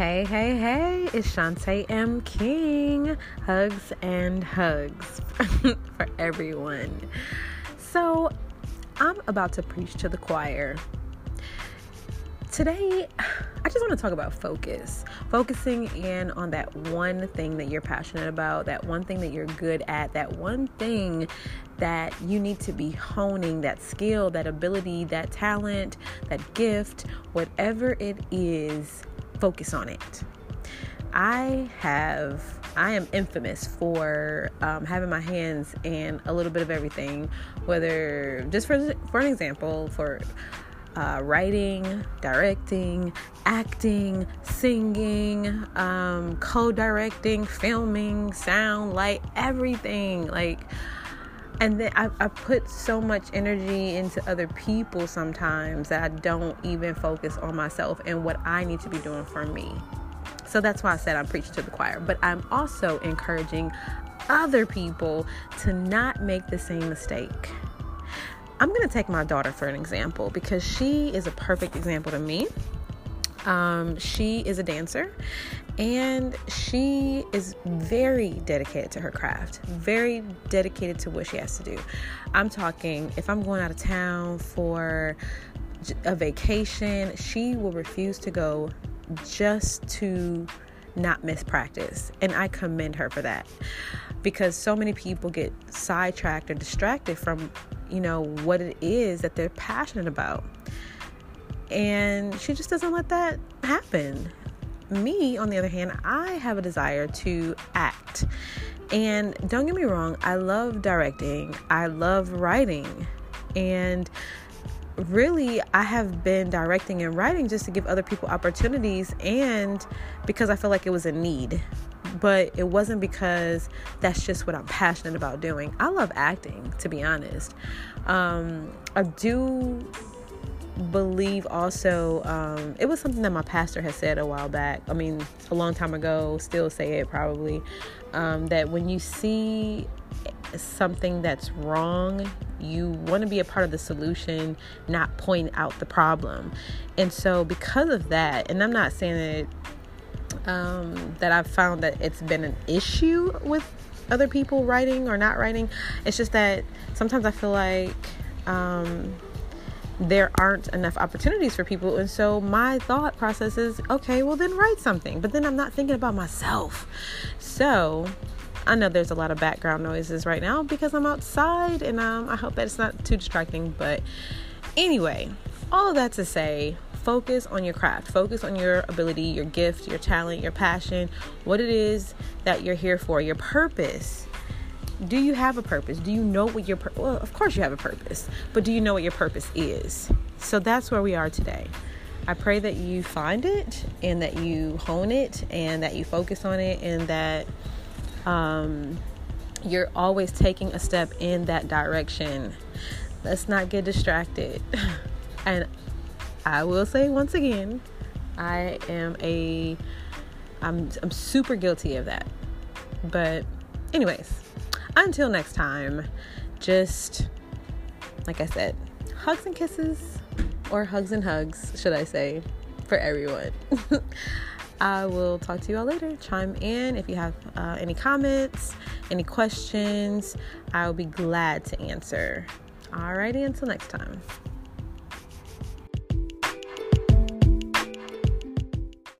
Hey, hey, hey, it's Shantae M. King. Hugs and hugs for everyone. So, I'm about to preach to the choir. Today, I just want to talk about focus. Focusing in on that one thing that you're passionate about, that one thing that you're good at, that one thing that you need to be honing, that skill, that ability, that talent, that gift, whatever it is focus on it. I have, I am infamous for um, having my hands in a little bit of everything, whether just for for an example, for uh, writing, directing, acting, singing, um, co-directing, filming, sound, light, everything. Like and then I, I, put so much energy into other people sometimes that I don't even focus on myself and what I need to be doing for me. So that's why I said I'm preaching to the choir. But I'm also encouraging other people to not make the same mistake. I'm going to take my daughter for an example because she is a perfect example to me. Um, she is a dancer and she is very dedicated to her craft, very dedicated to what she has to do. I'm talking if I'm going out of town for a vacation, she will refuse to go just to not miss practice. And I commend her for that because so many people get sidetracked or distracted from, you know, what it is that they're passionate about. And she just doesn't let that happen me, on the other hand, I have a desire to act. And don't get me wrong, I love directing, I love writing. And really, I have been directing and writing just to give other people opportunities and because I feel like it was a need. But it wasn't because that's just what I'm passionate about doing. I love acting, to be honest. Um, I do believe also um, it was something that my pastor had said a while back i mean a long time ago still say it probably um, that when you see something that's wrong you want to be a part of the solution not point out the problem. And so because of that and i'm not saying that um, that i've found that it's been an issue with other people writing or not writing it's just that sometimes i feel like um, there aren't enough opportunities for people. And so my thought process is, okay, well, then write something. But then I'm not thinking about myself. So I know there's a lot of background noises right now because I'm outside and um, I hope that it's not too distracting. But anyway, all of that to say, focus on your craft, focus on your ability, your gift, your talent, your passion, what it is that you're here for, your purpose do you have a purpose? Do you know what your pur- well, of course you have a purpose, but do you know what your purpose is? So that's where we are today. I pray that you find it and that you hone it and that you focus on it and that um, you're always taking a step in that direction. Let's not get distracted. and I will say once again, I am a I'm I'm super guilty of that. But anyways, until next time, just like I said, hugs and kisses, or hugs and hugs, should I say, for everyone. I will talk to you all later. Chime in if you have uh, any comments, any questions. I'll be glad to answer. Alrighty, until next time.